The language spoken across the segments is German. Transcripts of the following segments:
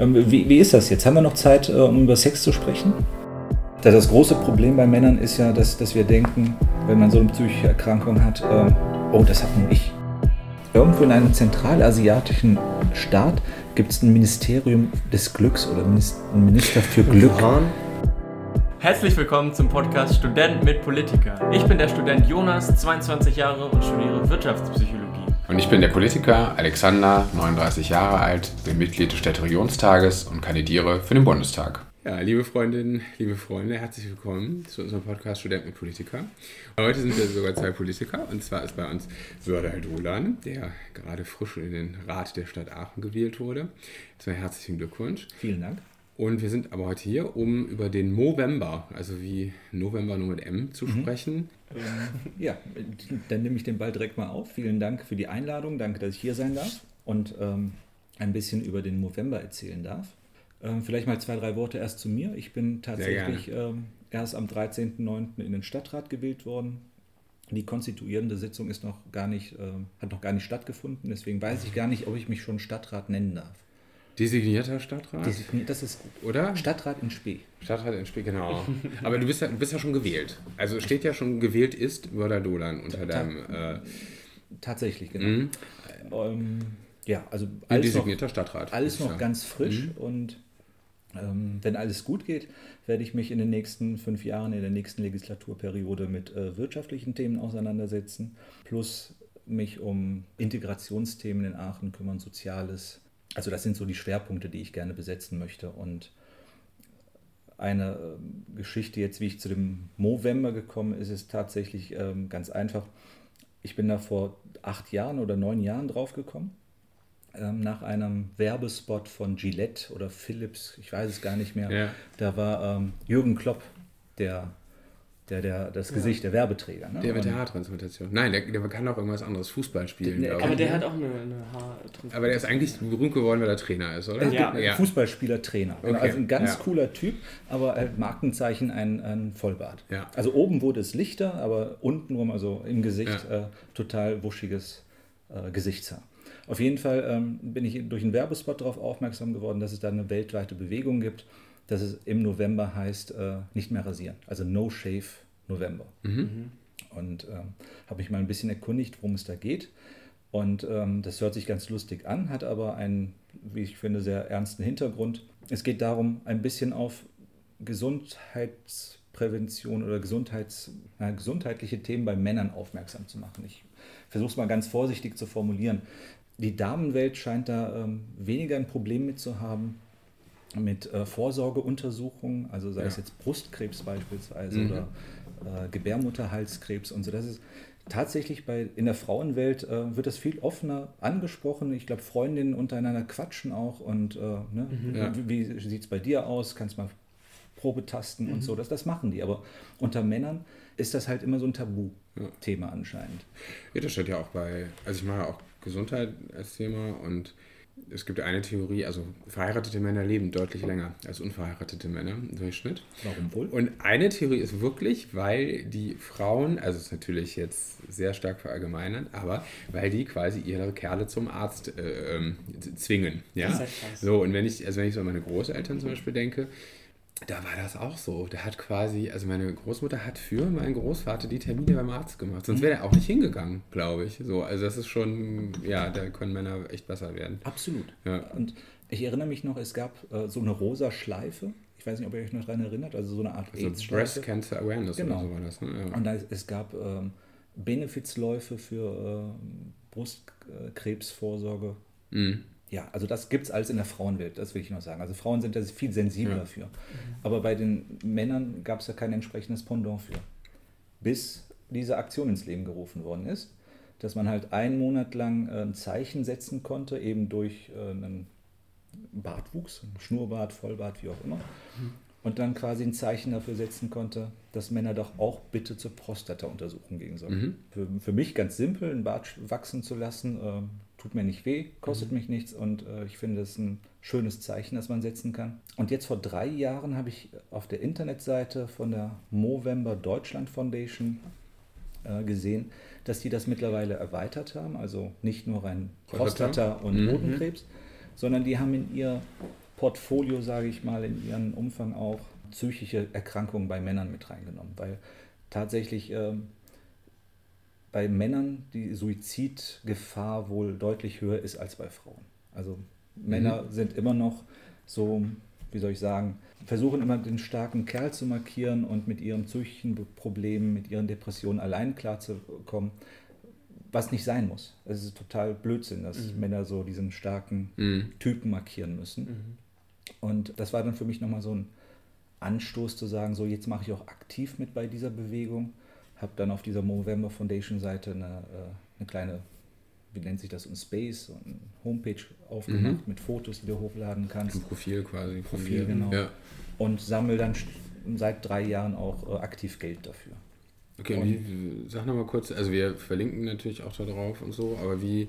Ähm, wie, wie, ist das jetzt? Haben wir noch Zeit, äh, um über Sex zu sprechen? Das große Problem bei Männern ist ja, dass, dass wir denken, wenn man so eine psychische Erkrankung hat, ähm, oh, das hat nur ich. Irgendwo in einem zentralasiatischen Staat gibt es ein Ministerium des Glücks oder ein Minister für Glück. Herzlich willkommen zum Podcast Student mit Politiker. Ich bin der Student Jonas, 22 Jahre und studiere Wirtschaftspsychologie. Und ich bin der Politiker Alexander, 39 Jahre alt, bin Mitglied des Städteregionstages und kandidiere für den Bundestag. Ja, liebe Freundinnen, liebe Freunde, herzlich willkommen zu unserem Podcast Student mit Politiker. Heute sind wir sogar zwei Politiker und zwar ist bei uns Sördal Dolan, der gerade frisch in den Rat der Stadt Aachen gewählt wurde. Zwei herzlichen Glückwunsch. Vielen Dank. Und wir sind aber heute hier, um über den Movember, also wie November nur mit M, zu mhm. sprechen. Ähm, ja, dann nehme ich den Ball direkt mal auf. Vielen Dank für die Einladung. Danke, dass ich hier sein darf und ähm, ein bisschen über den Movember erzählen darf. Ähm, vielleicht mal zwei, drei Worte erst zu mir. Ich bin tatsächlich ähm, erst am 13.09. in den Stadtrat gewählt worden. Die konstituierende Sitzung ist noch gar nicht, äh, hat noch gar nicht stattgefunden. Deswegen weiß ich gar nicht, ob ich mich schon Stadtrat nennen darf. Designierter Stadtrat? Designiert, das ist gut. Oder? Stadtrat in Spee. Stadtrat in Spee, genau. Aber du bist, ja, du bist ja schon gewählt. Also steht ja schon, gewählt ist Wörder Dolan unter deinem... Äh, Tatsächlich, genau. Mhm. Ähm, ja, also alles designierter noch, Stadtrat. Alles noch ja. ganz frisch mhm. und ähm, wenn alles gut geht, werde ich mich in den nächsten fünf Jahren, in der nächsten Legislaturperiode mit äh, wirtschaftlichen Themen auseinandersetzen, plus mich um Integrationsthemen in Aachen kümmern, Soziales, also das sind so die Schwerpunkte, die ich gerne besetzen möchte. Und eine ähm, Geschichte jetzt, wie ich zu dem Movember gekommen ist, ist tatsächlich ähm, ganz einfach. Ich bin da vor acht Jahren oder neun Jahren drauf gekommen. Ähm, nach einem Werbespot von Gillette oder Philips, ich weiß es gar nicht mehr. Ja. Da war ähm, Jürgen Klopp, der der, der, das Gesicht, ja. der Werbeträger. Ne? Der mit der Haartransplantation. Nein, der, der kann auch irgendwas anderes, Fußball spielen. Der, aber der hat auch eine, eine Haartransplantation. Aber der ist eigentlich berühmt geworden, weil er Trainer ist, oder? Ja, ja. Fußballspieler, Trainer. Okay. Also ein ganz ja. cooler Typ, aber halt Markenzeichen ein, ein Vollbart. Ja. Also oben wurde es lichter, aber unten rum, also im Gesicht, äh, total wuschiges äh, Gesichtshaar. Auf jeden Fall ähm, bin ich durch einen Werbespot darauf aufmerksam geworden, dass es da eine weltweite Bewegung gibt dass es im November heißt, äh, nicht mehr rasieren. Also No Shave November. Mhm. Und ähm, habe mich mal ein bisschen erkundigt, worum es da geht. Und ähm, das hört sich ganz lustig an, hat aber einen, wie ich finde, sehr ernsten Hintergrund. Es geht darum, ein bisschen auf Gesundheitsprävention oder Gesundheits, na, gesundheitliche Themen bei Männern aufmerksam zu machen. Ich versuche es mal ganz vorsichtig zu formulieren. Die Damenwelt scheint da ähm, weniger ein Problem mit zu haben mit äh, Vorsorgeuntersuchungen, also sei ja. es jetzt Brustkrebs beispielsweise mhm. oder äh, Gebärmutterhalskrebs und so. Das ist tatsächlich bei, in der Frauenwelt äh, wird das viel offener angesprochen. Ich glaube, Freundinnen untereinander quatschen auch und äh, ne? mhm. ja. wie, wie sieht es bei dir aus? Kannst mal Probetasten mhm. und so. Das, das machen die. Aber unter Männern ist das halt immer so ein Tabu-Thema ja. anscheinend. Ja, das steht ja auch bei, also ich mache auch Gesundheit als Thema und es gibt eine Theorie, also verheiratete Männer leben deutlich länger als unverheiratete Männer im Durchschnitt. Warum wohl? Und eine Theorie ist wirklich, weil die Frauen, also es ist natürlich jetzt sehr stark verallgemeinert, aber weil die quasi ihre Kerle zum Arzt äh, ähm, zwingen. Ja? Das ist halt krass. So, und wenn ich, also wenn ich so an meine Großeltern zum Beispiel denke, da war das auch so. Der hat quasi, also meine Großmutter hat für meinen Großvater die Termine beim Arzt gemacht. Sonst wäre er auch nicht hingegangen, glaube ich. So, also das ist schon, ja, da können Männer echt besser werden. Absolut. Ja. Und ich erinnere mich noch, es gab äh, so eine rosa Schleife. Ich weiß nicht, ob ihr euch noch daran erinnert. Also so eine Art also Breast Cancer Awareness genau. oder so war das. Ne? Ja. Und da, es gab ähm, Benefizläufe für äh, Brustkrebsvorsorge. Mhm ja, also das gibt es alles in der Frauenwelt, das will ich noch sagen. Also Frauen sind da viel sensibler ja. für. Aber bei den Männern gab es ja kein entsprechendes Pendant für. Bis diese Aktion ins Leben gerufen worden ist, dass man halt einen Monat lang äh, ein Zeichen setzen konnte, eben durch äh, einen Bartwuchs, Schnurrbart, Vollbart, wie auch immer. Und dann quasi ein Zeichen dafür setzen konnte, dass Männer doch auch bitte zur Prostata-Untersuchung gehen sollen. Mhm. Für, für mich ganz simpel, einen Bart wachsen zu lassen, äh, tut mir nicht weh, kostet mhm. mich nichts und äh, ich finde es ein schönes Zeichen, das man setzen kann. Und jetzt vor drei Jahren habe ich auf der Internetseite von der Movember Deutschland Foundation äh, gesehen, dass die das mittlerweile erweitert haben, also nicht nur rein Prostata und mhm. Hodenkrebs, sondern die haben in ihr Portfolio, sage ich mal, in ihrem Umfang auch psychische Erkrankungen bei Männern mit reingenommen, weil tatsächlich äh, bei Männern die Suizidgefahr wohl deutlich höher ist als bei Frauen. Also Männer mhm. sind immer noch so, wie soll ich sagen, versuchen immer den starken Kerl zu markieren und mit ihren psychischen Problemen, mit ihren Depressionen allein klarzukommen, was nicht sein muss. Es ist total Blödsinn, dass mhm. Männer so diesen starken mhm. Typen markieren müssen. Mhm. Und das war dann für mich nochmal so ein Anstoß zu sagen, so jetzt mache ich auch aktiv mit bei dieser Bewegung. Habe dann auf dieser Movember Foundation Seite eine, äh, eine kleine wie nennt sich das, ein Space, eine Homepage aufgemacht mhm. mit Fotos, die du hochladen kannst. Ein Profil quasi. Profil, genau. Ja. Und sammle dann seit drei Jahren auch äh, aktiv Geld dafür. Okay, und wie, sag nochmal kurz, also wir verlinken natürlich auch da drauf und so, aber wie,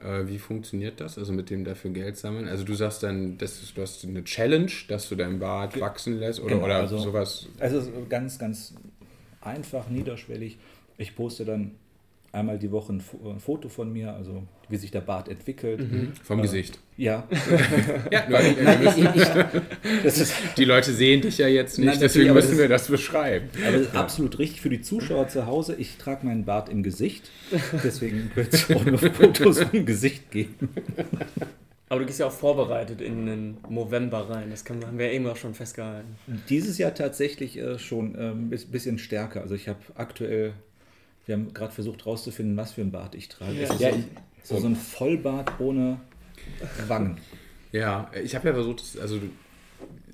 äh, wie funktioniert das, also mit dem dafür Geld sammeln? Also du sagst dann, das ist, du hast eine Challenge, dass du deinen Bart wachsen lässt oder, genau, oder also, sowas? Also ganz, ganz einfach, niederschwellig. Ich poste dann einmal die Woche ein, Foto von mir, also wie sich der Bart entwickelt. Mhm. Vom äh, Gesicht. Ja. ja Nein, ich, das ist, die Leute sehen dich ja jetzt nicht, Nein, deswegen müssen wir das beschreiben. Aber das ist absolut richtig für die Zuschauer zu Hause. Ich trage meinen Bart im Gesicht, deswegen wird es auch nur Fotos vom Gesicht geben. Aber du gehst ja auch vorbereitet in den November rein. Das kann, haben wir ja eben auch schon festgehalten. Dieses Jahr tatsächlich äh, schon ein äh, bisschen stärker. Also ich habe aktuell wir haben gerade versucht herauszufinden, was für ein Bart ich trage. Ja. ja so, so, ein Vollbart ohne Wangen. Ja, ich habe ja versucht, also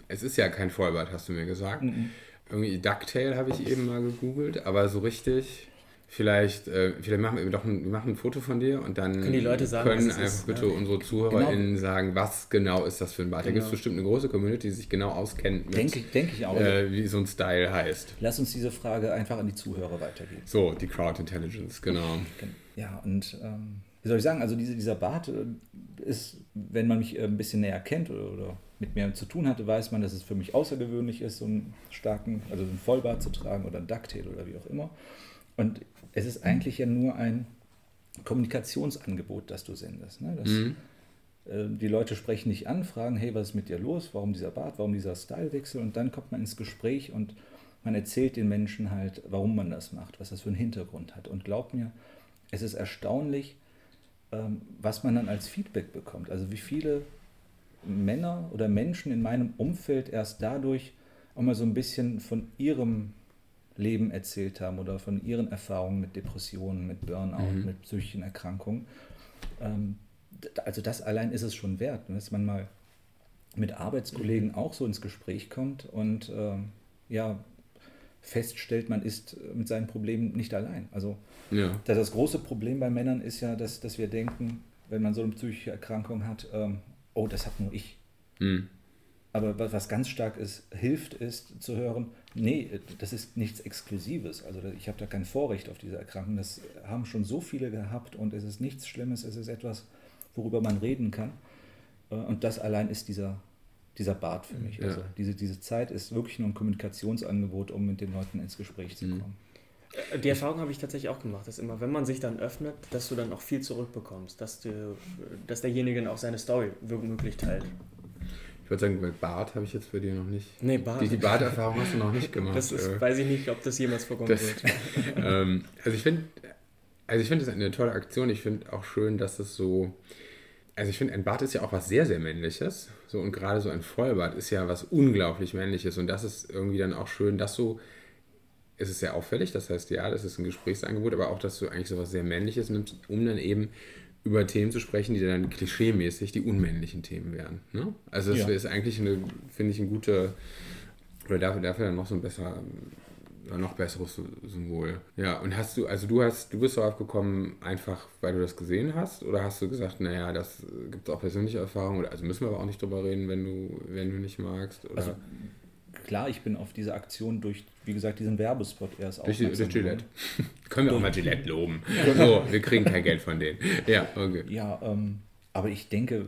es ist ja kein Vollbart, hast du mir gesagt. Mhm. Irgendwie Ducktail habe ich eben mal gegoogelt, aber so richtig Vielleicht, äh, vielleicht machen wir doch ein, wir machen ein Foto von dir und dann können, die Leute sagen, können einfach ist, bitte ja. unsere ZuhörerInnen genau. sagen, was genau ist das für ein Bart. Genau. Da gibt es bestimmt eine große Community, die sich genau auskennt denke, denke ich auch. Äh, wie so ein Style heißt. Lass uns diese Frage einfach an die Zuhörer weitergeben. So, die Crowd Intelligence, genau. Ja, und ähm, wie soll ich sagen, also diese, dieser Bart äh, ist, wenn man mich äh, ein bisschen näher kennt oder, oder mit mir zu tun hatte, weiß man, dass es für mich außergewöhnlich ist, so einen starken, also einen Vollbart zu tragen oder ein Ducktail oder wie auch immer. Und es ist eigentlich ja nur ein Kommunikationsangebot, das du sendest. Ne? Das, mhm. äh, die Leute sprechen dich an, fragen, hey, was ist mit dir los? Warum dieser Bart? Warum dieser Stylewechsel? Und dann kommt man ins Gespräch und man erzählt den Menschen halt, warum man das macht, was das für einen Hintergrund hat. Und glaub mir, es ist erstaunlich, ähm, was man dann als Feedback bekommt. Also wie viele Männer oder Menschen in meinem Umfeld erst dadurch auch mal so ein bisschen von ihrem Leben erzählt haben oder von ihren Erfahrungen mit Depressionen, mit Burnout, mhm. mit psychischen Erkrankungen. Ähm, also das allein ist es schon wert, ne, dass man mal mit Arbeitskollegen auch so ins Gespräch kommt und ähm, ja, feststellt, man ist mit seinen Problemen nicht allein. Also ja. das große Problem bei Männern ist ja, dass, dass wir denken, wenn man so eine psychische Erkrankung hat, ähm, oh, das hat nur ich. Mhm. Aber was ganz stark ist, hilft, ist zu hören, nee, das ist nichts Exklusives. Also ich habe da kein Vorrecht auf diese Erkrankung. Das haben schon so viele gehabt und es ist nichts Schlimmes, es ist etwas, worüber man reden kann. Äh, und das allein ist dieser, dieser Bart für mich. Ja. Also diese, diese Zeit ist wirklich nur ein Kommunikationsangebot, um mit den Leuten ins Gespräch zu mhm. kommen. Äh, die Erfahrung habe ich tatsächlich auch gemacht, dass immer, wenn man sich dann öffnet, dass du dann auch viel zurückbekommst, dass, du, dass derjenige dann auch seine Story womöglich teilt. Ich würde sagen, mit Bart habe ich jetzt bei dir noch nicht. Nee, Bart. Die, die Barterfahrung hast du noch nicht gemacht. Das ist, weiß ich nicht, ob das jemals vorkommen das, wird. ähm, also ich finde, also ich finde das eine tolle Aktion. Ich finde auch schön, dass es so. Also ich finde, ein Bart ist ja auch was sehr, sehr Männliches. So, und gerade so ein Vollbart ist ja was unglaublich Männliches. Und das ist irgendwie dann auch schön, dass so. Es ist sehr auffällig, das heißt, ja, das ist ein Gesprächsangebot, aber auch, dass du eigentlich so was sehr Männliches nimmst, um dann eben über Themen zu sprechen, die dann klischeemäßig die unmännlichen Themen wären. Ne? Also das ja. ist eigentlich, eine, finde ich, ein guter, oder dafür, dafür dann noch so ein besser, noch besseres Symbol. Ja, und hast du, also du hast, du bist darauf gekommen, einfach weil du das gesehen hast, oder hast du gesagt, naja, das gibt es auch persönliche Erfahrungen, also müssen wir aber auch nicht drüber reden, wenn du, wenn du nicht magst, oder? Also, klar, ich bin auf diese Aktion durch, wie gesagt, diesen Werbespot erst durch, durch Gillette. Können wir auch mal Gillette loben. so, wir kriegen kein Geld von denen. Ja, okay. Ja, ähm, aber ich denke,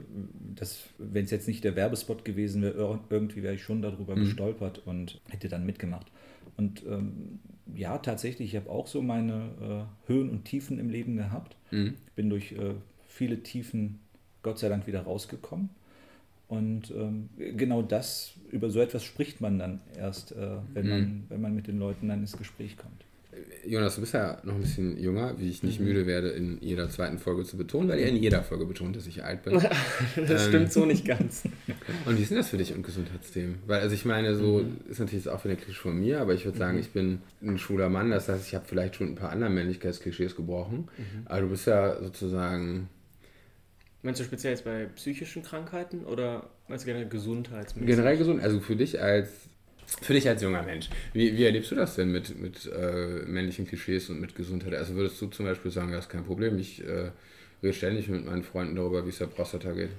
dass wenn es jetzt nicht der Werbespot gewesen wäre, irgendwie wäre ich schon darüber mhm. gestolpert und hätte dann mitgemacht. Und ähm, ja, tatsächlich, ich habe auch so meine äh, Höhen und Tiefen im Leben gehabt. Mhm. Ich bin durch äh, viele Tiefen Gott sei Dank wieder rausgekommen. Und ähm, genau das, über so etwas spricht man dann erst, äh, wenn, mhm. man, wenn man mit den Leuten dann ins Gespräch kommt. Jonas, du bist ja noch ein bisschen jünger, wie ich nicht mhm. müde werde, in jeder zweiten Folge zu betonen, weil ihr in jeder Folge betont, dass ich alt bin. das ähm, stimmt so nicht ganz. Und wie ist denn das für dich und Gesundheitsthemen? Weil, also ich meine, so mhm. ist natürlich jetzt auch wieder Klischee von mir, aber ich würde sagen, mhm. ich bin ein schwuler Mann, das heißt, ich habe vielleicht schon ein paar andere Männlichkeitsklischees gebrochen, mhm. aber du bist ja sozusagen... Meinst du speziell jetzt bei psychischen Krankheiten oder meinst du generell gesundheitsmäßig? Generell gesund, also für dich als für dich als junger Mensch, wie, wie erlebst du das denn mit, mit äh, männlichen Klischees und mit Gesundheit? Also würdest du zum Beispiel sagen, das ist kein Problem, ich äh, rede ständig mit meinen Freunden darüber, wie es der Prostata geht?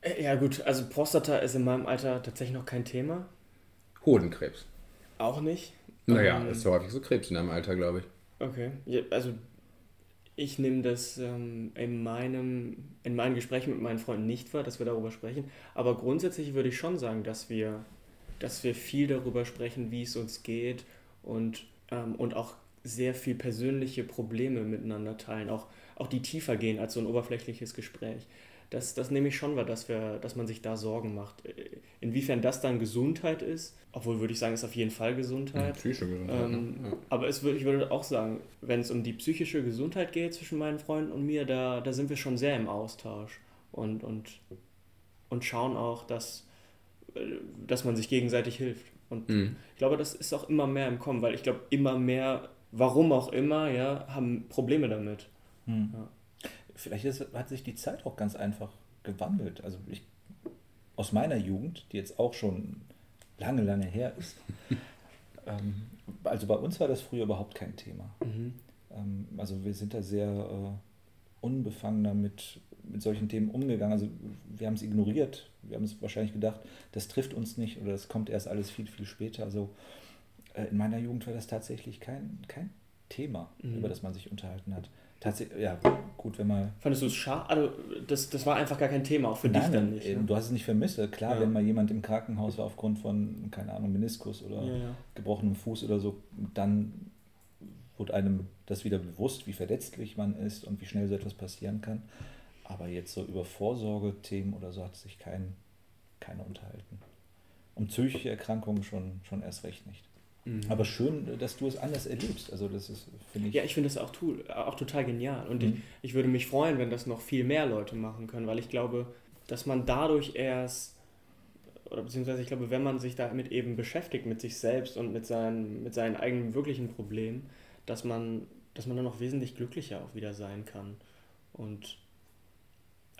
Äh, ja gut, also Prostata ist in meinem Alter tatsächlich noch kein Thema. Hodenkrebs? Auch nicht. Naja, ähm, ist so häufig so Krebs in deinem Alter, glaube ich. Okay, ja, also ich nehme das ähm, in, meinem, in meinen Gesprächen mit meinen Freunden nicht wahr, dass wir darüber sprechen. Aber grundsätzlich würde ich schon sagen, dass wir dass wir viel darüber sprechen, wie es uns geht und, ähm, und auch sehr viel persönliche Probleme miteinander teilen, auch, auch die tiefer gehen als so ein oberflächliches Gespräch. Das, das nehme ich schon wahr, dass, wir, dass man sich da Sorgen macht. Inwiefern das dann Gesundheit ist, obwohl würde ich sagen, ist auf jeden Fall Gesundheit. Ja, psychische Gesundheit. Ähm, ja. Aber es ich würde auch sagen, wenn es um die psychische Gesundheit geht zwischen meinen Freunden und mir, da, da sind wir schon sehr im Austausch und, und, und schauen auch, dass, dass man sich gegenseitig hilft. Und mhm. ich glaube, das ist auch immer mehr im Kommen, weil ich glaube, immer mehr, warum auch immer, ja, haben Probleme damit. Mhm. Ja. Vielleicht ist, hat sich die Zeit auch ganz einfach gewandelt. Also ich, aus meiner Jugend, die jetzt auch schon lange, lange her ist, ähm, also bei uns war das früher überhaupt kein Thema. Mhm. Ähm, also wir sind da sehr äh, unbefangener mit, mit solchen Themen umgegangen. Also wir haben es ignoriert. Wir haben es wahrscheinlich gedacht, das trifft uns nicht oder das kommt erst alles viel, viel später. Also äh, in meiner Jugend war das tatsächlich kein, kein Thema, mhm. über das man sich unterhalten hat. Tatsächlich, ja, gut, wenn man. Fandest du es schade? Also, das, das war einfach gar kein Thema, auch für Nein, dich dann nicht. Ne? Du hast es nicht vermisst. Klar, ja. wenn mal jemand im Krankenhaus war aufgrund von, keine Ahnung, Meniskus oder ja, ja. gebrochenem Fuß oder so, dann wurde einem das wieder bewusst, wie verletzlich man ist und wie schnell so etwas passieren kann. Aber jetzt so über Vorsorgethemen oder so hat sich kein, keiner unterhalten. Um psychische Erkrankungen schon, schon erst recht nicht. Mhm. Aber schön, dass du es anders erlebst. Also das ist, finde ich. Ja, ich finde das auch, auch total genial. Und mhm. ich, ich würde mich freuen, wenn das noch viel mehr Leute machen können, weil ich glaube, dass man dadurch erst, oder beziehungsweise ich glaube, wenn man sich damit eben beschäftigt, mit sich selbst und mit seinen, mit seinen eigenen wirklichen Problemen, dass man, dass man dann auch wesentlich glücklicher auch wieder sein kann. Und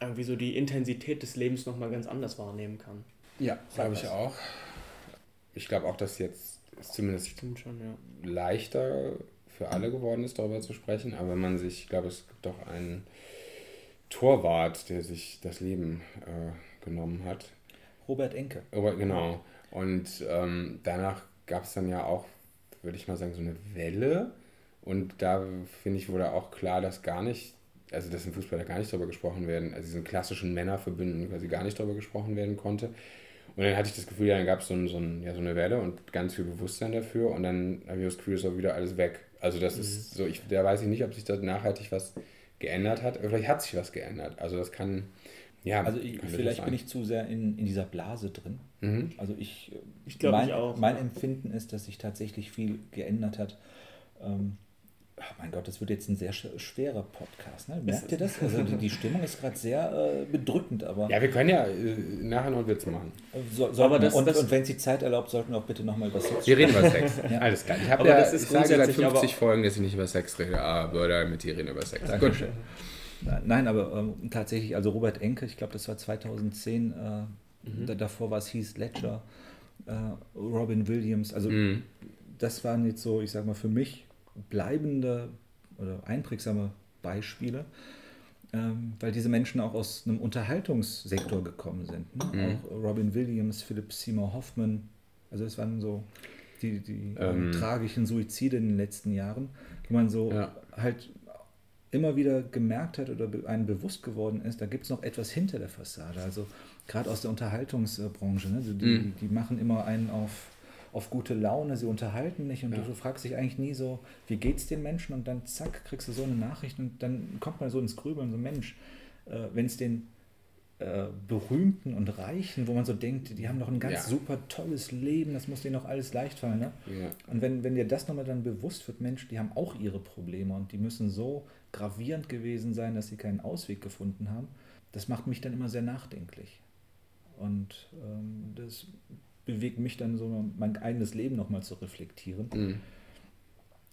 irgendwie so die Intensität des Lebens nochmal ganz anders wahrnehmen kann. Ja, glaube ich auch. Ich glaube auch, dass jetzt zumindest schon, ja. leichter für alle geworden ist, darüber zu sprechen. Aber wenn man sich, ich glaube, es gibt doch einen Torwart, der sich das Leben äh, genommen hat. Robert Enke. Robert, genau. Und ähm, danach gab es dann ja auch, würde ich mal sagen, so eine Welle und da finde ich, wurde auch klar, dass gar nicht, also dass im Fußball da gar nicht darüber gesprochen werden, also diesen klassischen Männerverbünden quasi gar nicht darüber gesprochen werden konnte. Und dann hatte ich das Gefühl, ja, dann gab es so, ein, so, ein, ja, so eine Welle und ganz viel Bewusstsein dafür und dann habe ich das Gefühl, ist auch wieder alles weg. Also das mhm. ist so, ich, da weiß ich nicht, ob sich da nachhaltig was geändert hat. Aber vielleicht hat sich was geändert. Also das kann, ja. Also ich, vielleicht bin ich zu sehr in, in dieser Blase drin. Mhm. Also ich, ich glaube mein, auch. Mein Empfinden ist, dass sich tatsächlich viel geändert hat. Ähm, Oh mein Gott, das wird jetzt ein sehr schwerer Podcast. Ne? Merkt ihr das? Also die, die Stimmung ist gerade sehr äh, bedrückend, aber. Ja, wir können ja äh, nachher noch einen Witz machen. So, aber das, und, das, und wenn es die Zeit erlaubt, sollten wir auch bitte nochmal über Sex Wir reden über Sex. ja. Alles klar. Ich habe ja, das ist ich sage seit 50 Folgen, dass ich nicht über Sex rede, aber mit dir reden über Sex. Gut. Nein, aber ähm, tatsächlich, also Robert Enke, ich glaube, das war 2010, äh, mhm. davor war es Heath Ledger, äh, Robin Williams, also mhm. das waren jetzt so, ich sag mal, für mich bleibende oder einprägsame Beispiele, ähm, weil diese Menschen auch aus einem Unterhaltungssektor gekommen sind. Ne? Mhm. Auch Robin Williams, Philip Seymour Hoffman, also es waren so die, die ähm. tragischen Suizide in den letzten Jahren, wo man so ja. halt immer wieder gemerkt hat oder einem bewusst geworden ist, da gibt es noch etwas hinter der Fassade. Also gerade aus der Unterhaltungsbranche, ne? die, mhm. die machen immer einen auf auf gute Laune, sie unterhalten nicht und ja. du, du, fragst dich eigentlich nie so, wie geht's den Menschen und dann zack, kriegst du so eine Nachricht und dann kommt man so ins Grübeln, so Mensch, äh, wenn es den äh, Berühmten und Reichen, wo man so denkt, die haben doch ein ganz Ja. super tolles Leben, das muss denen doch alles leicht fallen. Ne? Ja. Und wenn, wenn dir das nochmal dann bewusst wird, Mensch, die haben auch ihre Probleme und die müssen so gravierend gewesen sein, dass sie keinen Ausweg gefunden haben, das macht mich dann immer sehr nachdenklich. Und ähm, das bewegt mich dann so, mein eigenes Leben nochmal zu reflektieren. Mhm.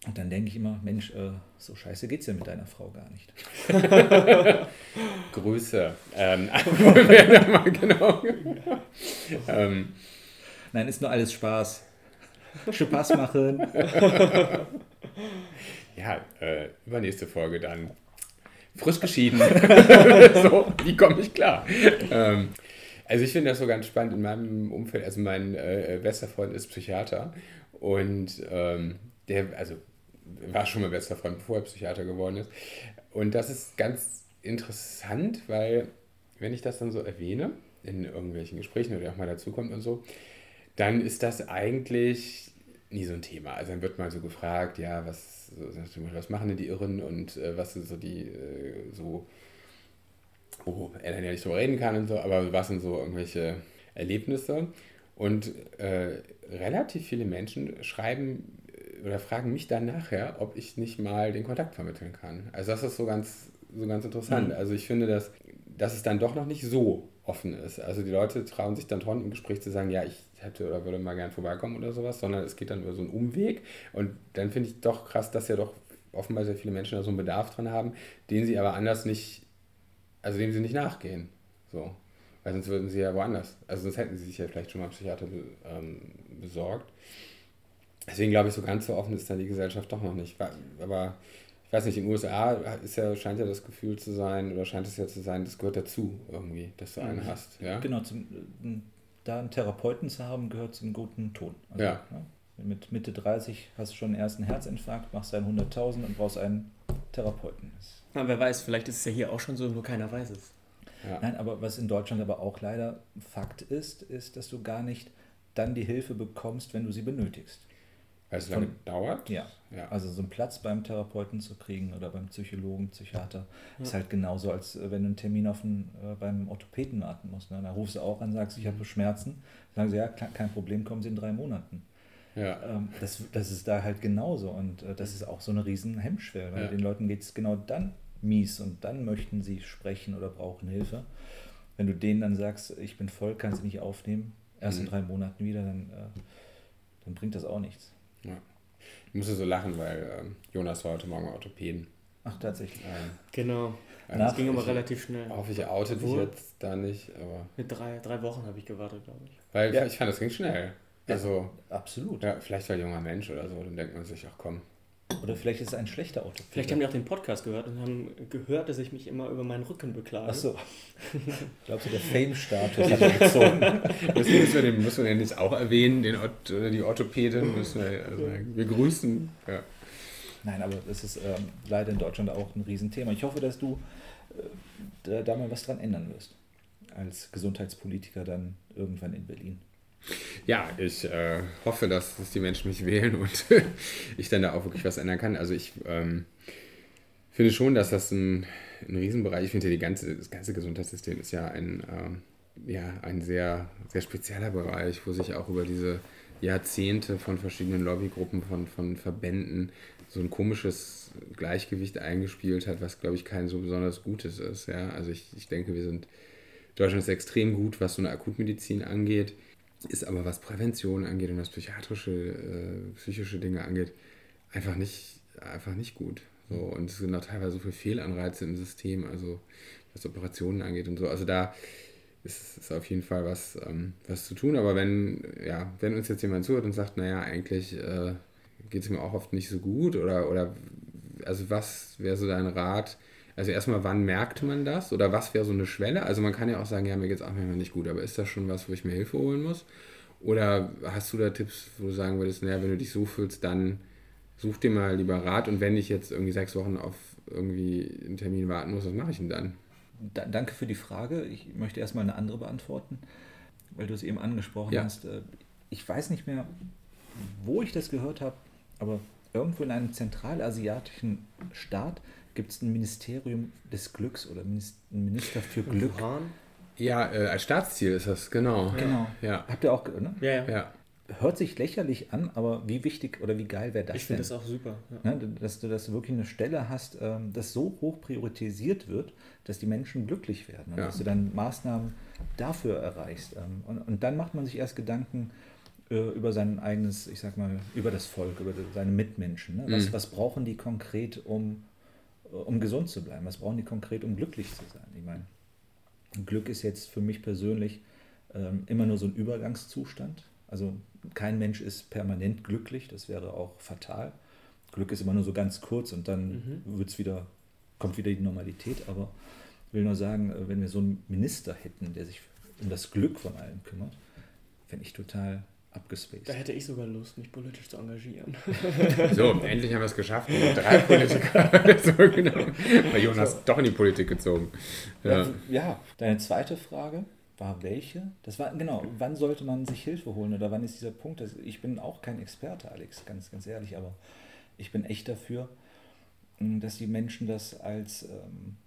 Und dann denke ich immer, Mensch, äh, so scheiße geht's ja mit deiner Frau gar nicht. Grüße. Ähm, mal genau. ähm, Nein, ist nur alles Spaß. Spaß machen. ja, äh, übernächste Folge dann. Frisch geschieden. so, wie komme ich klar? Ähm, also ich finde das so ganz spannend in meinem Umfeld. Also mein äh, bester Freund ist Psychiater und ähm, der, also war schon mein bester Freund, bevor er Psychiater geworden ist. Und das ist ganz interessant, weil wenn ich das dann so erwähne, in irgendwelchen Gesprächen oder auch mal dazukommt und so, dann ist das eigentlich nie so ein Thema. Also dann wird mal so gefragt, ja, was, was machen denn die Irren und äh, was sind so die, äh, so, wo er dann ja nicht drüber reden kann und so, aber was sind so irgendwelche Erlebnisse? Und äh, relativ viele Menschen schreiben äh, oder fragen mich dann nachher, ob ich nicht mal den Kontakt vermitteln kann. Also das ist so ganz, so ganz interessant. Mhm. Also ich finde, dass, dass es dann doch noch nicht so offen ist. Also die Leute trauen sich dann schon im Gespräch zu sagen, ja, ich hätte oder würde mal gern vorbeikommen oder sowas, sondern es geht dann über so einen Umweg. Und dann finde ich doch krass, dass ja doch offenbar sehr viele Menschen da so einen Bedarf dran haben, den sie aber anders nicht, also dem sie nicht nachgehen. So. Weil sonst würden sie ja woanders. Also sonst hätten sie sich ja vielleicht schon mal einen Psychiater ähm, besorgt. Deswegen glaube ich, so ganz so offen ist dann die Gesellschaft doch noch nicht. Aber ich weiß nicht, in den USA ist ja, scheint ja das Gefühl zu sein, oder scheint es ja zu sein, das gehört dazu irgendwie, dass du einen hast. Ja? Genau, zum, da einen Therapeuten zu haben, gehört zum guten Ton. Also, Ja. ne, mit Mitte 30 hast du schon einen ersten Herzinfarkt, machst einen 100.000 und brauchst einen Therapeuten. Das Na, wer weiß, vielleicht ist es ja hier auch schon so, nur keiner weiß es. Ja. Nein, aber was in Deutschland aber auch leider Fakt ist, ist, dass du gar nicht dann die Hilfe bekommst, wenn du sie benötigst. Weil es lange dauert. Ja. Ja. Also so einen Platz beim Therapeuten zu kriegen oder beim Psychologen, Psychiater, ist halt genauso, als äh, wenn du einen Termin auf einen, äh, beim Orthopäden warten musst. Ne? Da rufst du auch an, sagst, ich habe Schmerzen. Sagen sie, ja, kein Problem, kommen sie in drei Monaten. Ja. Ähm, das, das ist da halt genauso und äh, das ist auch so eine riesen Hemmschwelle, weil Ja. den Leuten geht es genau dann mies und dann möchten sie sprechen oder brauchen Hilfe. Wenn du denen dann sagst, ich bin voll, kannst du nicht aufnehmen, erst in Mhm. drei Monaten wieder, dann, äh, dann bringt das auch nichts. ja. Ich musste so lachen, weil ähm, Jonas war heute Morgen Orthopäden. Ach, tatsächlich. Ähm, Genau. Ja, das ging aber ich- relativ schnell. hoffe, ich oute dich jetzt da nicht, aber. Mit drei, drei Wochen habe ich gewartet, glaube ich. Weil Ja. ich fand, das ging schnell. Ja. Also, Absolut. ja, vielleicht war junger Mensch oder so, dann denkt man sich, ach komm. Oder vielleicht ist es ein schlechter Orthopäde. Vielleicht haben die auch den Podcast gehört und haben gehört, dass ich mich immer über meinen Rücken beklage. Ach so. Glaubst du, der Fame-Status hat er gezogen? Deswegen müssen wir den, müssen wir den jetzt auch erwähnen, den Ort, oder die Orthopädin müssen wir also, begrüßen. Ja. Nein, aber das ist ähm, leider in Deutschland auch ein Riesenthema. Ich hoffe, dass du äh, da, da mal was dran ändern wirst. Als Gesundheitspolitiker dann irgendwann in Berlin. Ja, ich äh, hoffe, dass, dass die Menschen mich wählen und ich dann da auch wirklich was ändern kann. Also ich ähm, finde schon, dass das ein, ein Riesenbereich, ich finde ja ganze, das ganze Gesundheitssystem ist ja ein, ähm, ja, ein sehr, sehr spezieller Bereich, wo sich auch über diese Jahrzehnte von verschiedenen Lobbygruppen, von, von Verbänden so ein komisches Gleichgewicht eingespielt hat, was, glaube ich, kein so besonders Gutes ist. Ja? Also ich, ich denke, wir sind, Deutschland ist extrem gut, was so eine Akutmedizin angeht ist aber was Prävention angeht und was psychiatrische, äh, psychische Dinge angeht, einfach nicht, einfach nicht gut. So, und es sind auch teilweise so viele Fehlanreize im System, also was Operationen angeht und so. Also da ist, ist auf jeden Fall was, ähm, was zu tun. Aber wenn, ja, wenn uns jetzt jemand zuhört und sagt, naja, eigentlich äh, geht es mir auch oft nicht so gut oder, oder also was wäre so dein Rat? Also erstmal, wann merkt man das? Oder was wäre so eine Schwelle? Also man kann ja auch sagen, ja, mir geht es auch manchmal nicht gut, aber ist das schon was, wo ich mir Hilfe holen muss? Oder hast du da Tipps, wo du sagen würdest, naja, wenn du dich so fühlst, dann such dir mal lieber Rat und wenn ich jetzt irgendwie sechs Wochen auf irgendwie einen Termin warten muss, was mache ich denn dann? Da, danke für die Frage. Ich möchte erstmal eine andere beantworten, weil du es eben angesprochen Ja. hast. Äh, Ich weiß nicht mehr, wo ich das gehört habe, aber irgendwo in einem zentralasiatischen Staat gibt es ein Ministerium des Glücks oder ein Minister für Glück. Wuhan? Ja, äh, als Staatsziel ist das, genau. Genau. Ja. Habt ihr auch, ne? Ja, ja. ja. Hört sich lächerlich an, aber wie wichtig oder wie geil wäre das Ich finde das auch super. Ja. Ne, dass, du, dass du wirklich eine Stelle hast, ähm, das so hoch priorisiert wird, dass die Menschen glücklich werden. Und ja. dass du dann Maßnahmen dafür erreichst. Ähm, und, und dann macht man sich erst Gedanken, äh, über sein eigenes, ich sag mal, über das Volk, über seine Mitmenschen. Ne? Was, mhm. was brauchen die konkret, um, um gesund zu bleiben? Was brauchen die konkret, um glücklich zu sein? Ich meine, Glück ist jetzt für mich persönlich ähm, immer nur so ein Übergangszustand. Also kein Mensch ist permanent glücklich, das wäre auch fatal. Glück ist immer nur so ganz kurz und dann mhm. wird's wieder, kommt wieder die Normalität. Aber ich will nur sagen, äh, wenn wir so einen Minister hätten, der sich um das Glück von allen kümmert, fände ich total abgespaced. Da hätte ich sogar Lust, mich politisch zu engagieren. So, endlich haben wir es geschafft. Drei Politiker so genau. Weil Jonas so. doch in die Politik gezogen. Ja. ja, deine zweite Frage war welche? Das war, genau, wann sollte man sich Hilfe holen oder wann ist dieser Punkt? Also ich bin auch kein Experte, Alex, ganz, ganz ehrlich, aber ich bin echt dafür, dass die Menschen das als ähm,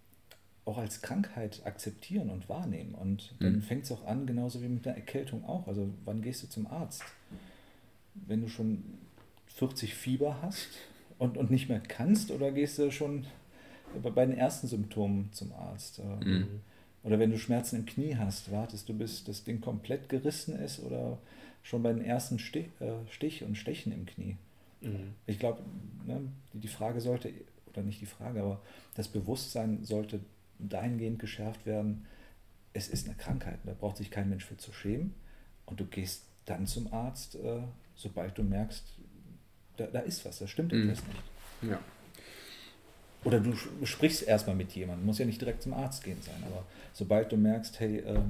auch als Krankheit akzeptieren und wahrnehmen. Und dann mhm. fängt es auch an, genauso wie mit der Erkältung auch. Also wann gehst du zum Arzt? Wenn du schon 40 Fieber hast und, und nicht mehr kannst, oder gehst du schon bei den ersten Symptomen zum Arzt? Ähm, mhm. Oder wenn du Schmerzen im Knie hast, wartest du, bis das Ding komplett gerissen ist oder schon bei den ersten Stich, äh, Stich und Stechen im Knie. Mhm. Ich glaube, ne, die Frage sollte, oder nicht die Frage, aber das Bewusstsein sollte dahingehend geschärft werden, es ist eine Krankheit, da braucht sich kein Mensch für zu schämen. Und du gehst dann zum Arzt, äh, sobald du merkst, da, da ist was, da stimmt mhm. etwas nicht. Ja. Oder du sprichst erstmal mit jemandem, muss ja nicht direkt zum Arzt gehen sein, aber sobald du merkst, hey, äh,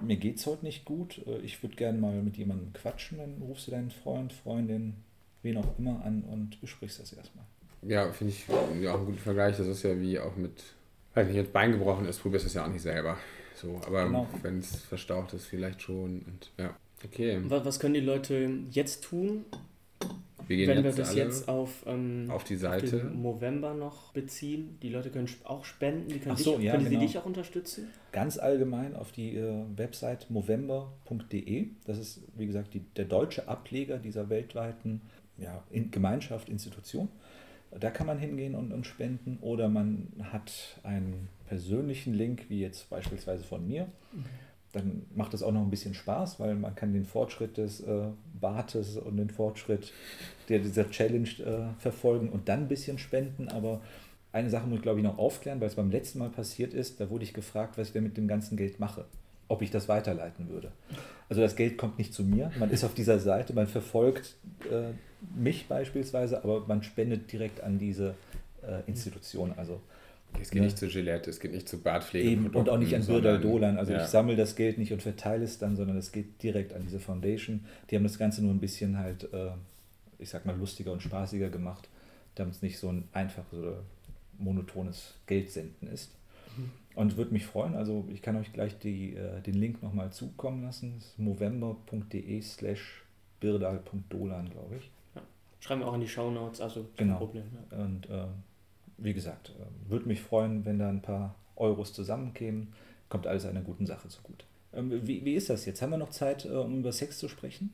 mir es heute nicht gut, äh, ich würde gerne mal mit jemandem quatschen, dann rufst du deinen Freund, Freundin, wen auch immer an und besprichst das erstmal. Ja, finde ich ja, auch einen guten Vergleich. Das ist ja wie auch mit Weiß nicht, jetzt Bein gebrochen ist, probierst du es ja auch nicht selber. So, aber genau. wenn es verstaucht ist, vielleicht schon. Und, ja. Okay. Was können die Leute jetzt tun? Wir wenn wir das jetzt auf, ähm, auf die Seite auf November noch beziehen, die Leute können auch spenden, die können, so, dich, ja, können genau. sie dich auch unterstützen? Ganz allgemein auf die äh, Website movember.de. Das ist, wie gesagt, die, der deutsche Ableger dieser weltweiten ja, in Gemeinschaft, Institution. Da kann man hingehen und, und spenden oder man hat einen persönlichen Link, wie jetzt beispielsweise von mir. Dann macht es auch noch ein bisschen Spaß, weil man kann den Fortschritt des äh, Bartes und den Fortschritt der, dieser Challenge äh, verfolgen und dann ein bisschen spenden. Aber eine Sache muss ich, glaube ich, noch aufklären, weil es beim letzten Mal passiert ist. Da wurde ich gefragt, was ich denn mit dem ganzen Geld mache. Ob ich das weiterleiten würde. Also das Geld kommt nicht zu mir. Man ist auf dieser Seite, man verfolgt äh, mich beispielsweise, aber man spendet direkt an diese äh, Institution. Also, es geht ne? nicht zu Gillette, es geht nicht zu Bartpflege. Eben, und auch nicht an Birdal Dolan. Also ja. ich sammle das Geld nicht und verteile es dann, sondern es geht direkt an diese Foundation. Die haben das Ganze nur ein bisschen halt, äh, ich sag mal, lustiger und spaßiger gemacht, damit es nicht so ein einfaches oder monotones Geldsenden ist. Mhm. Und würde mich freuen, also ich kann euch gleich die, äh, den Link nochmal zukommen lassen. Das ist movember.de slash birdal.dolan, glaube ich. Schreiben wir auch in die Show Notes, also genau. Problem. Ja. Und äh, wie gesagt, äh, würde mich freuen, wenn da ein paar Euros zusammenkämen. Kommt alles einer guten Sache zugute. Ähm, wie, wie ist das jetzt? Haben wir noch Zeit, äh, um über Sex zu sprechen?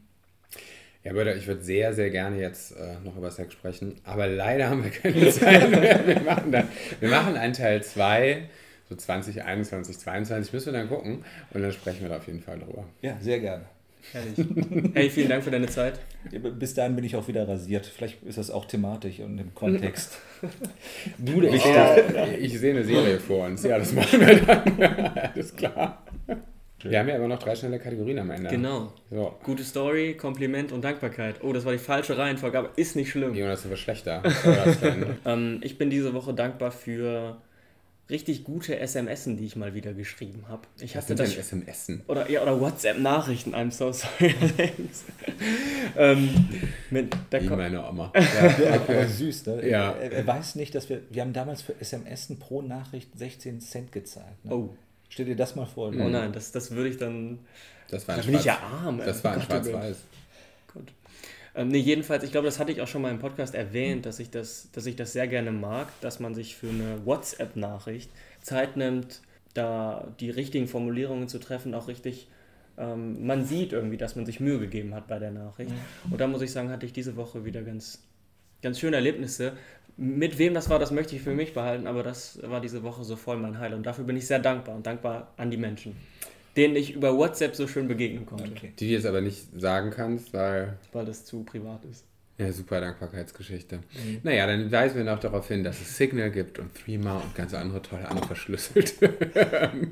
Ja, Bruder, ich würde sehr, sehr gerne jetzt äh, noch über Sex sprechen, aber leider haben wir keine Zeit mehr. Wir machen, dann, wir machen einen Teil 2, so 2021, 2022 müssen wir dann gucken und dann sprechen wir da auf jeden Fall drüber. Ja, sehr gerne. Herrlich. Hey, vielen Dank für deine Zeit. Bis dahin bin ich auch wieder rasiert. Vielleicht ist das auch thematisch und im Kontext. du, ich, oh, ich sehe eine Serie vor uns. Ja, das machen wir dann. Alles klar. Wir haben ja aber noch drei schnelle Kategorien am Ende. Genau. So. Gute Story, Kompliment und Dankbarkeit. Oh, das war die falsche Reihenfolge, aber ist nicht schlimm. Jonas, du wirst schlechter. ähm, ich bin diese Woche dankbar für richtig gute SMSen, die ich mal wieder geschrieben habe. Ich Was hatte das SMSen? Oder ja, oder WhatsApp Nachrichten. I'm so sorry. ähm, mit, Wie meine Oma. Ja, okay. süß, ne? Ja. Er, er, weiß nicht, dass wir wir haben damals für SMSen pro Nachricht 16 Cent gezahlt. Ne? Oh. Stell dir das mal vor. Oh nein, das, das würde ich dann. Das war ein da bin ich ja arm. Das war ein Schwarz-Weiß. Gut. Ähm, nee, jedenfalls, ich glaube, das hatte ich auch schon mal im Podcast erwähnt, dass ich das, dass ich das sehr gerne mag, dass man sich für eine WhatsApp-Nachricht Zeit nimmt, da die richtigen Formulierungen zu treffen, auch richtig ähm, man sieht irgendwie, dass man sich Mühe gegeben hat bei der Nachricht. Und da muss ich sagen, hatte ich diese Woche wieder ganz, ganz schöne Erlebnisse. Mit wem das war, das möchte ich für mich behalten, aber das war diese Woche so voll mein Highlight. Und dafür bin ich sehr dankbar und dankbar an die Menschen, denen ich über WhatsApp so schön begegnen konnte. Okay. Die du jetzt aber nicht sagen kannst, weil. Weil das zu privat ist. Ja, super Dankbarkeitsgeschichte. Mhm. Naja, dann weisen wir noch darauf hin, dass es Signal gibt und Threema und ganz andere tolle, andere verschlüsselte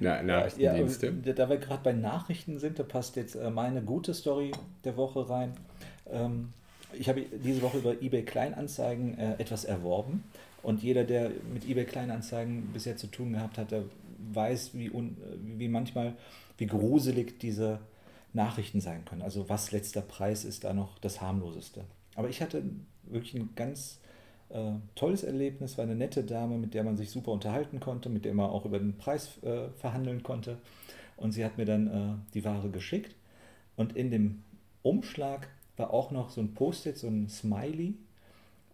Na, Nachrichtendienste. Ja, da wir gerade bei Nachrichten sind, da passt jetzt äh, meine gute Story der Woche rein. Ähm, ich habe diese Woche über eBay Kleinanzeigen äh, etwas erworben und jeder, der mit eBay Kleinanzeigen bisher zu tun gehabt hat, der weiß, wie, un, wie manchmal, wie gruselig diese Nachrichten sein können. Also was letzter Preis ist da noch das harmloseste. Aber ich hatte wirklich ein ganz äh, tolles Erlebnis, war eine nette Dame, mit der man sich super unterhalten konnte, mit der man auch über den Preis äh, verhandeln konnte. Und sie hat mir dann äh, die Ware geschickt. Und in dem Umschlag war auch noch so ein Post-it, so ein Smiley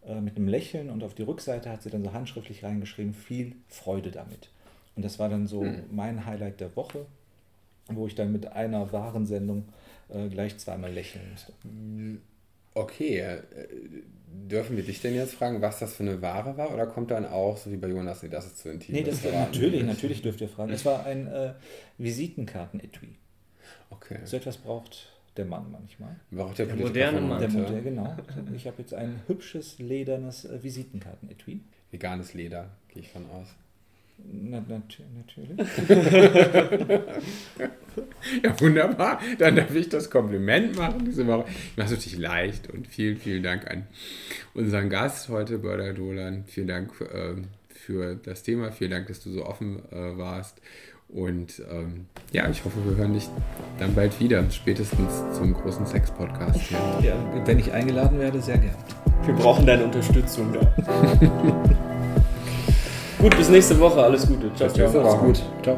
äh, mit einem Lächeln. Und auf die Rückseite hat sie dann so handschriftlich reingeschrieben, viel Freude damit. Und das war dann so mhm. mein Highlight der Woche wo ich dann mit einer Warensendung äh, gleich zweimal lächeln musste. Okay, äh, dürfen wir dich denn jetzt fragen, was das für eine Ware war? Oder kommt dann auch, so wie bei Jonas, nee, das ist zu intim? Nee, das war natürlich, natürlich dürft ihr fragen. Es war ein äh, Visitenkarten-Etui. Okay. So etwas braucht der Mann manchmal. Braucht der, der moderne Mann. Der moderne, genau. Ich habe jetzt ein hübsches, ledernes äh, Visitenkarten-Etui. Veganes Leder, gehe ich von aus. Na, nat natürlich. ja, wunderbar. Dann darf ich das Kompliment machen diese Woche. Ich mache es natürlich leicht und vielen, vielen Dank an unseren Gast heute, Börder Dolan. Vielen Dank äh, für das Thema. Vielen Dank, dass du so offen äh, warst. Und ähm, ja, ich hoffe, wir hören dich dann bald wieder, spätestens zum großen Sex-Podcast. Ja, wenn ich eingeladen werde, sehr gerne. Wir brauchen deine Unterstützung da. Gut, bis nächste Woche. Alles Gute. Ciao, ciao. Alles gut. Ciao.